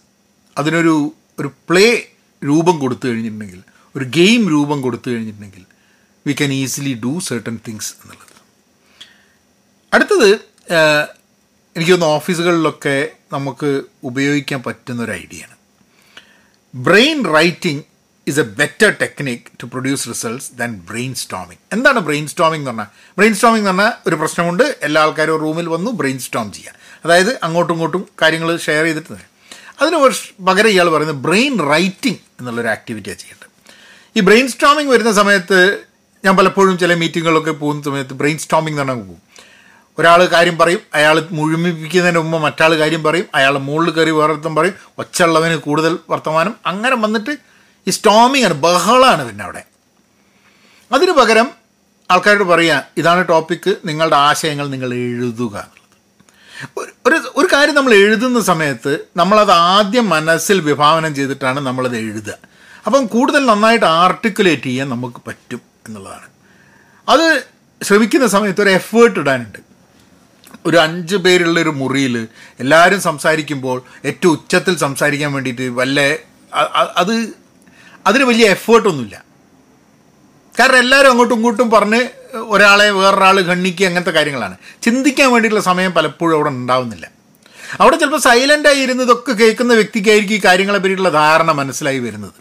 അതിനൊരു ഒരു പ്ലേ രൂപം കൊടുത്തു കഴിഞ്ഞിട്ടുണ്ടെങ്കിൽ ഒരു ഗെയിം രൂപം കൊടുത്തു കഴിഞ്ഞിട്ടുണ്ടെങ്കിൽ we can easily do certain things എന്നുള്ളത്. അടുത്തത് എനിക്ക് ഓഫീസുകളിലൊക്കെ നമുക്ക് ഉപയോഗിക്കാൻ പറ്റുന്ന ഒരു ഐഡിയയാണ് brainwriting is a better technique to produce results than brainstorming എന്താണ് ബ്രെയിൻ സ്റ്റോമിംഗ് എന്ന് പറഞ്ഞാൽ? ബ്രെയിൻ സ്റ്റോമിംഗ് എന്ന് പറഞ്ഞാൽ ഒരു പ്രശ്നമുണ്ട് എല്ലാ ആൾക്കാരും റൂമിൽ വന്നു ബ്രെയിൻ സ്റ്റോം ചെയ്യുക അതായത് അങ്ങോട്ടും ഇങ്ങോട്ടും കാര്യങ്ങൾ ഷെയർ ചെയ്തിട്ട് അതിന് പകരം ഇയാൾ പറയുന്നത് ബ്രെയിൻ റൈറ്റിംഗ് എന്നുള്ളൊരു ആക്ടിവിറ്റിയാണ് ചെയ്യേണ്ടത്. ഈ ബ്രെയിൻ സ്റ്റോമിംഗ് വരുന്ന സമയത്ത് ഞാൻ പലപ്പോഴും ചില മീറ്റിങ്ങുകളൊക്കെ പോകുന്ന സമയത്ത് ബ്രെയിൻ സ്റ്റോമിംഗ് തന്നെ പോകും. ഒരാൾ കാര്യം പറയും അയാൾ മുഴുമിപ്പിക്കുന്നതിന് മുമ്പ് മറ്റാൾ കാര്യം പറയും അയാൾ മുകളിൽ കയറി വേറൊരുത്തം പറയും ഒച്ചയുള്ളവന് കൂടുതൽ വർത്തമാനം. അങ്ങനെ വന്നിട്ട് ഈ സ്റ്റോമിങ് ആണ് ബഹളമാണ് പിന്നെ അവിടെ. അതിന് പകരം ആൾക്കാരോട് പറയുക ഇതാണ് ടോപ്പിക്ക് നിങ്ങളുടെ ആശയങ്ങൾ നിങ്ങൾ എഴുതുക ഒരു ഒരു കാര്യം നമ്മൾ എഴുതുന്ന സമയത്ത് നമ്മളത് ആദ്യം മനസ്സിൽ വിഭാവനം ചെയ്തിട്ടാണ് നമ്മളത് എഴുതുക. അപ്പം കൂടുതൽ നന്നായിട്ട് ആർട്ടിക്കുലേറ്റ് ചെയ്യാൻ നമുക്ക് പറ്റും എന്നുള്ളതാണ്. അത് ശ്രമിക്കുന്ന സമയത്ത് ഒരു എഫേർട്ട് ഇടാനുണ്ട്. ഒരു അഞ്ച് പേരുള്ള ഒരു മുറിയിൽ എല്ലാവരും സംസാരിക്കുമ്പോൾ ഏറ്റവും ഉച്ചത്തിൽ സംസാരിക്കാൻ വേണ്ടിയിട്ട് വല്ല അത് അതിന് വലിയ എഫേർട്ടൊന്നുമില്ല കാരണം എല്ലാവരും അങ്ങോട്ടും ഇങ്ങോട്ടും പറഞ്ഞ് ഒരാളെ വേറൊരാൾ ഖണ്ണിക്കുക അങ്ങനത്തെ കാര്യങ്ങളാണ്. ചിന്തിക്കാൻ വേണ്ടിയിട്ടുള്ള സമയം പലപ്പോഴും അവിടെ ഉണ്ടാവുന്നില്ല. അവിടെ ചിലപ്പോൾ സൈലന്റായി ഇരുന്ന് ഇതൊക്കെ കേൾക്കുന്ന വ്യക്തിക്കായിരിക്കും ഈ കാര്യങ്ങളെ പറ്റിയിട്ടുള്ള ധാരണ മനസ്സിലായി വരുന്നത്.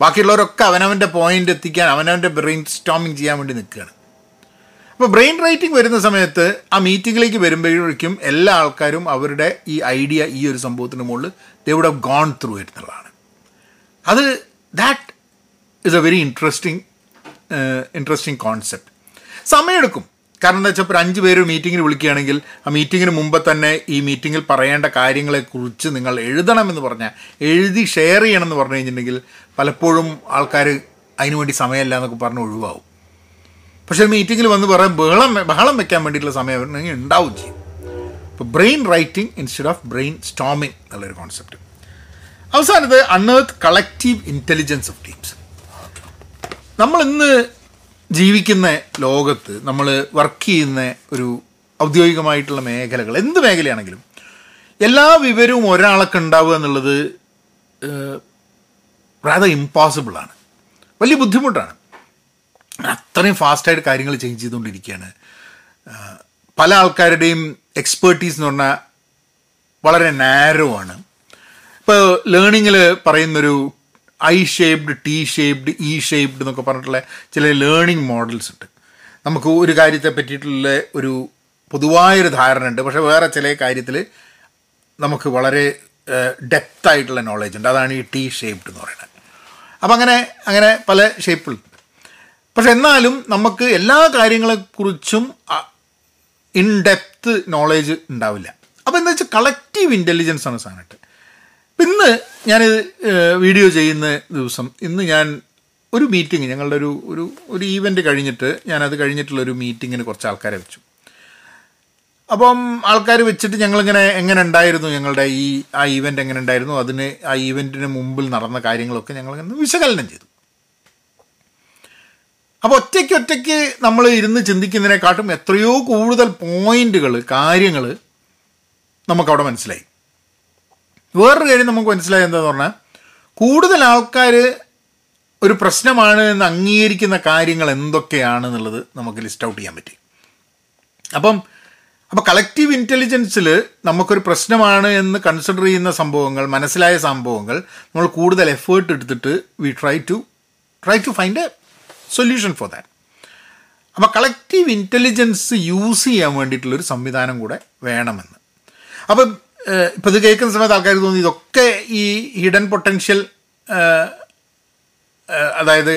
ബാക്കിയുള്ളവരൊക്കെ അവനവന്റെ പോയിന്റ് എത്തിക്കാൻ അവനവന്റെ ബ്രെയിൻ സ്റ്റോമിങ് ചെയ്യാൻ വേണ്ടി നിൽക്കുകയാണ്. അപ്പോൾ ബ്രെയിൻ റൈറ്റിംഗ് വരുന്ന സമയത്ത് ആ മീറ്റിങ്ങിലേക്ക് വരുമ്പോഴേക്കും എല്ലാ ആൾക്കാരും അവരുടെ ഈ ഐഡിയ ഈ ഒരു സംഭവത്തിന് മുകളിൽ they would have gone through എന്നുള്ളതാണ്. അത് that is a very interesting interesting concept സമയമെടുക്കും. കാരണം എന്താ വെച്ചാൽ ഒരു അഞ്ച് പേര് മീറ്റിങ്ങിന് വിളിക്കുകയാണെങ്കിൽ ആ മീറ്റിങ്ങിന് മുമ്പ് തന്നെ ഈ മീറ്റിങ്ങിൽ പറയേണ്ട കാര്യങ്ങളെക്കുറിച്ച് നിങ്ങൾ എഴുതണമെന്ന് പറഞ്ഞാൽ എഴുതി ഷെയർ ചെയ്യണമെന്ന് പറഞ്ഞു കഴിഞ്ഞിട്ടുണ്ടെങ്കിൽ പലപ്പോഴും ആൾക്കാർ അതിനുവേണ്ടി സമയമില്ല എന്നൊക്കെ പറഞ്ഞ് ഒഴിവാവും. പക്ഷേ മീറ്റിങ്ങിൽ വന്ന് പറയാൻ ബഹളം ബഹളം വെക്കാൻ വേണ്ടിയിട്ടുള്ള സമയം ഉണ്ടാവും ചെയ്യും. ഇപ്പോൾ brain writing instead of brain storming എന്നുള്ളൊരു concept അവസാനത് unearth collective intelligence of teams നമ്മൾ ഇന്ന് ജീവിക്കുന്ന ലോകത്ത് നമ്മൾ വർക്ക് ചെയ്യുന്ന ഒരു ഔദ്യോഗികമായിട്ടുള്ള മേഖലകൾ എന്ത് മേഖലയാണെങ്കിലും എല്ലാ വിവരവും ഒരാളൊക്കെ ഉണ്ടാവുക എന്നുള്ളത് വളരെ ഇമ്പോസിബിളാണ് വലിയ ബുദ്ധിമുട്ടാണ്. അത്രയും ഫാസ്റ്റായിട്ട് കാര്യങ്ങൾ ചേഞ്ച് ചെയ്തുകൊണ്ടിരിക്കുകയാണ്. പല ആൾക്കാരുടെയും എക്സ്പേർട്ടീസ് എന്ന് പറഞ്ഞാൽ വളരെ നാരോ ആണ്. ഇപ്പോൾ ലേണിങ്ങിൽ പറയുന്നൊരു I shaped T shaped E shaped എന്നൊക്കെ പറഞ്ഞിട്ടുള്ള ചില ലേണിംഗ് മോഡൽസ് ഉണ്ട്. നമുക്ക് ഒരു കാര്യത്തെ പറ്റിയിട്ടുള്ള ഒരു പൊതുവായൊരു ധാരണ ഉണ്ട്. പക്ഷേ വേറെ ചില കാര്യത്തിൽ നമുക്ക് വളരെ ഡെപ്ത് ആയിട്ടുള്ള നോളജ് ഉണ്ട്. അതാണ് ഈ ടി ഷേപ്ഡ് എന്ന് പറയുന്നത്. അപ്പം അങ്ങനെ അങ്ങനെ പല ഷേപ്പിലുണ്ട് പക്ഷെ എന്നാലും നമുക്ക് എല്ലാ കാര്യങ്ങളെക്കുറിച്ചും ഇൻ ഡെപ്ത് നോളേജ് ഉണ്ടാവില്ല. അപ്പോൾ എന്താ വെച്ചാൽ കളക്റ്റീവ് ഇന്റലിജൻസ് ആണ് സാധനമായിട്ട് ഇന്ന് ഞാനിത് വീഡിയോ ചെയ്യുന്ന ദിവസം ഇന്ന് ഞാൻ ഒരു മീറ്റിംഗ് ഞങ്ങളുടെ ഒരു ഒരു ഒരു ഈവന്റ് കഴിഞ്ഞിട്ട് ഞാനത് കഴിഞ്ഞിട്ടുള്ള ഒരു മീറ്റിങ്ങിന് കുറച്ച് ആൾക്കാരെ വെച്ചു. അപ്പം ആൾക്കാർ വെച്ചിട്ട് ഞങ്ങളിങ്ങനെ എങ്ങനെ ഉണ്ടായിരുന്നു ഞങ്ങളുടെ ഈ ആ ഈവന്റ് എങ്ങനെ ഉണ്ടായിരുന്നു അതിന് ആ ഈവന്റിന് മുമ്പിൽ നടന്ന കാര്യങ്ങളൊക്കെ ഞങ്ങളിങ്ങനെ വിശകലനം ചെയ്തു. അപ്പോൾ ഒറ്റയ്ക്ക് ഒറ്റയ്ക്ക് നമ്മൾ ഇരുന്ന് ചിന്തിക്കുന്നതിനെക്കാട്ടും എത്രയോ കൂടുതൽ പോയിന്റുകൾ കാര്യങ്ങൾ നമുക്കവിടെ മനസ്സിലായി. വേറൊരു കാര്യം നമുക്ക് മനസ്സിലായി എന്താന്ന് പറഞ്ഞാൽ കൂടുതൽ ആൾക്കാർ ഒരു പ്രശ്നമാണ് എന്ന് അംഗീകരിക്കുന്ന കാര്യങ്ങൾ എന്തൊക്കെയാണ് എന്നുള്ളത് നമുക്ക് ലിസ്റ്റ് ഔട്ട് ചെയ്യാൻ പറ്റി. അപ്പം അപ്പോൾ കളക്റ്റീവ് ഇന്റലിജൻസിൽ നമുക്കൊരു പ്രശ്നമാണ് എന്ന് കൺസിഡർ ചെയ്യുന്ന സംഭവങ്ങൾ മനസ്സിലായ സംഭവങ്ങൾ നമ്മൾ കൂടുതൽ എഫേർട്ട് എടുത്തിട്ട് we try to try to find a solution for that അപ്പോൾ കളക്റ്റീവ് ഇന്റലിജൻസ് യൂസ് ചെയ്യാൻ വേണ്ടിയിട്ടുള്ളൊരു സംവിധാനം കൂടെ വേണമെന്ന്. അപ്പം ഇപ്പം ഇത് കേൾക്കുന്ന സമയത്ത് ആൾക്കാർ തോന്നി ഇതൊക്കെ ഈ ഹിഡൻ പൊട്ടൻഷ്യൽ അതായത്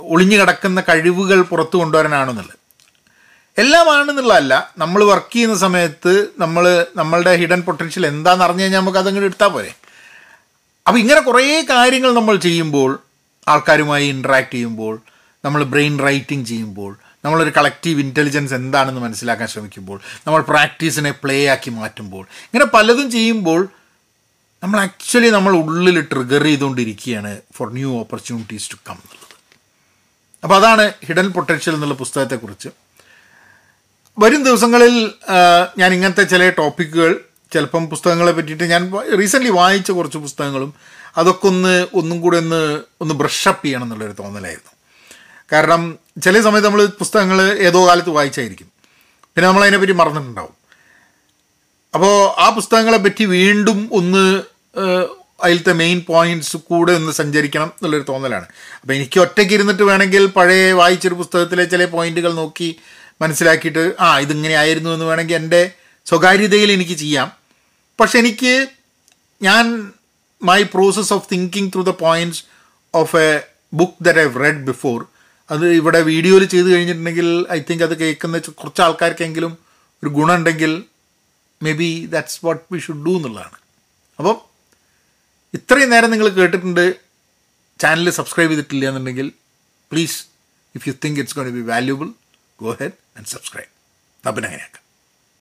ഒളിഞ്ഞു കിടക്കുന്ന കഴിവുകൾ പുറത്തു കൊണ്ടുവരാനാണെന്നുള്ളത്. എല്ലാമാണെന്നുള്ളതല്ല നമ്മൾ വർക്ക് ചെയ്യുന്ന സമയത്ത് നമ്മൾ നമ്മളുടെ ഹിഡൻ പൊട്ടൻഷ്യൽ എന്താണെന്ന് അറിഞ്ഞു കഴിഞ്ഞാൽ നമുക്ക് അതങ്ങോട്ട് എടുത്താൽ പോരെ. അപ്പോൾ ഇങ്ങനെ കുറേ കാര്യങ്ങൾ നമ്മൾ ചെയ്യുമ്പോൾ ആൾക്കാരുമായി ഇൻട്രാക്ട് ചെയ്യുമ്പോൾ നമ്മൾ ബ്രെയിൻ റൈറ്റിംഗ് ചെയ്യുമ്പോൾ നമ്മളൊരു കളക്റ്റീവ് ഇന്റലിജൻസ് എന്താണെന്ന് മനസ്സിലാക്കാൻ ശ്രമിക്കുമ്പോൾ നമ്മൾ പ്രാക്ടീസിനെ പ്ലേ ആക്കി മാറ്റുമ്പോൾ ഇങ്ങനെ പലതും ചെയ്യുമ്പോൾ നമ്മൾ ആക്ച്വലി നമ്മൾ ഉള്ളിൽ ട്രിഗർ ചെയ്തുകൊണ്ടിരിക്കുകയാണ് for new opportunities to come എന്നുള്ളത്. അപ്പോൾ അതാണ് ഹിഡൻ പൊട്ടൻഷ്യൽ എന്നുള്ള പുസ്തകത്തെക്കുറിച്ച്. വരും ദിവസങ്ങളിൽ ഞാൻ ഇങ്ങനത്തെ ചില ടോപ്പിക്കുകൾ ചിലപ്പം പുസ്തകങ്ങളെ പറ്റിയിട്ട് ഞാൻ റീസെന്റ്ലി വായിച്ച കുറച്ച് പുസ്തകങ്ങളും അതൊക്കെ ഒന്ന് ഒന്നും കൂടെ ഒന്ന് ഒന്ന് ബ്രഷപ്പ് ചെയ്യണം എന്നുള്ളൊരു തോന്നലായിരുന്നു. കാരണം ചില സമയത്ത് നമ്മൾ പുസ്തകങ്ങൾ ഏതോ കാലത്ത് വായിച്ചായിരിക്കും. പിന്നെ നമ്മൾ അതിനെപ്പറ്റി മറന്നിട്ടുണ്ടാവും. അപ്പോൾ ആ പുസ്തകങ്ങളെ പറ്റി വീണ്ടും ഒന്ന് അതിലത്തെ മെയിൻ പോയിന്റ്സ് കൂടെ ഒന്ന് സഞ്ചരിക്കണം എന്നുള്ളൊരു തോന്നലാണ്. അപ്പോൾ എനിക്ക് ഒറ്റയ്ക്ക് ഇരുന്നിട്ട് വേണമെങ്കിൽ പഴയ വായിച്ചൊരു പുസ്തകത്തിലെ ചില പോയിന്റുകൾ നോക്കി മനസ്സിലാക്കിയിട്ട് ആ ഇതിങ്ങനെ ആയിരുന്നു എന്ന് വേണമെങ്കിൽ എന്റെ സ്വകാര്യതയിൽ എനിക്ക് ചെയ്യാം. പക്ഷെ എനിക്ക് ഞാൻ my process of thinking through the points of a book that I read before അത് ഇവിടെ വീഡിയോയിൽ ചെയ്ത് കഴിഞ്ഞിട്ടുണ്ടെങ്കിൽ ഐ തിങ്ക് അത് കേൾക്കുന്ന കുറച്ച് ആൾക്കാർക്കെങ്കിലും ഒരു ഗുണമുണ്ടെങ്കിൽ maybe that's what we should do എന്നുള്ളതാണ്. അപ്പം ഇത്രയും നേരം നിങ്ങൾ കേട്ടിട്ടുണ്ട് ചാനൽ സബ്സ്ക്രൈബ് ചെയ്തിട്ടില്ല എന്നുണ്ടെങ്കിൽ please if you think it's gonna be valuable go ahead and subscribe അപ്പം അങ്ങനെയാക്കാം.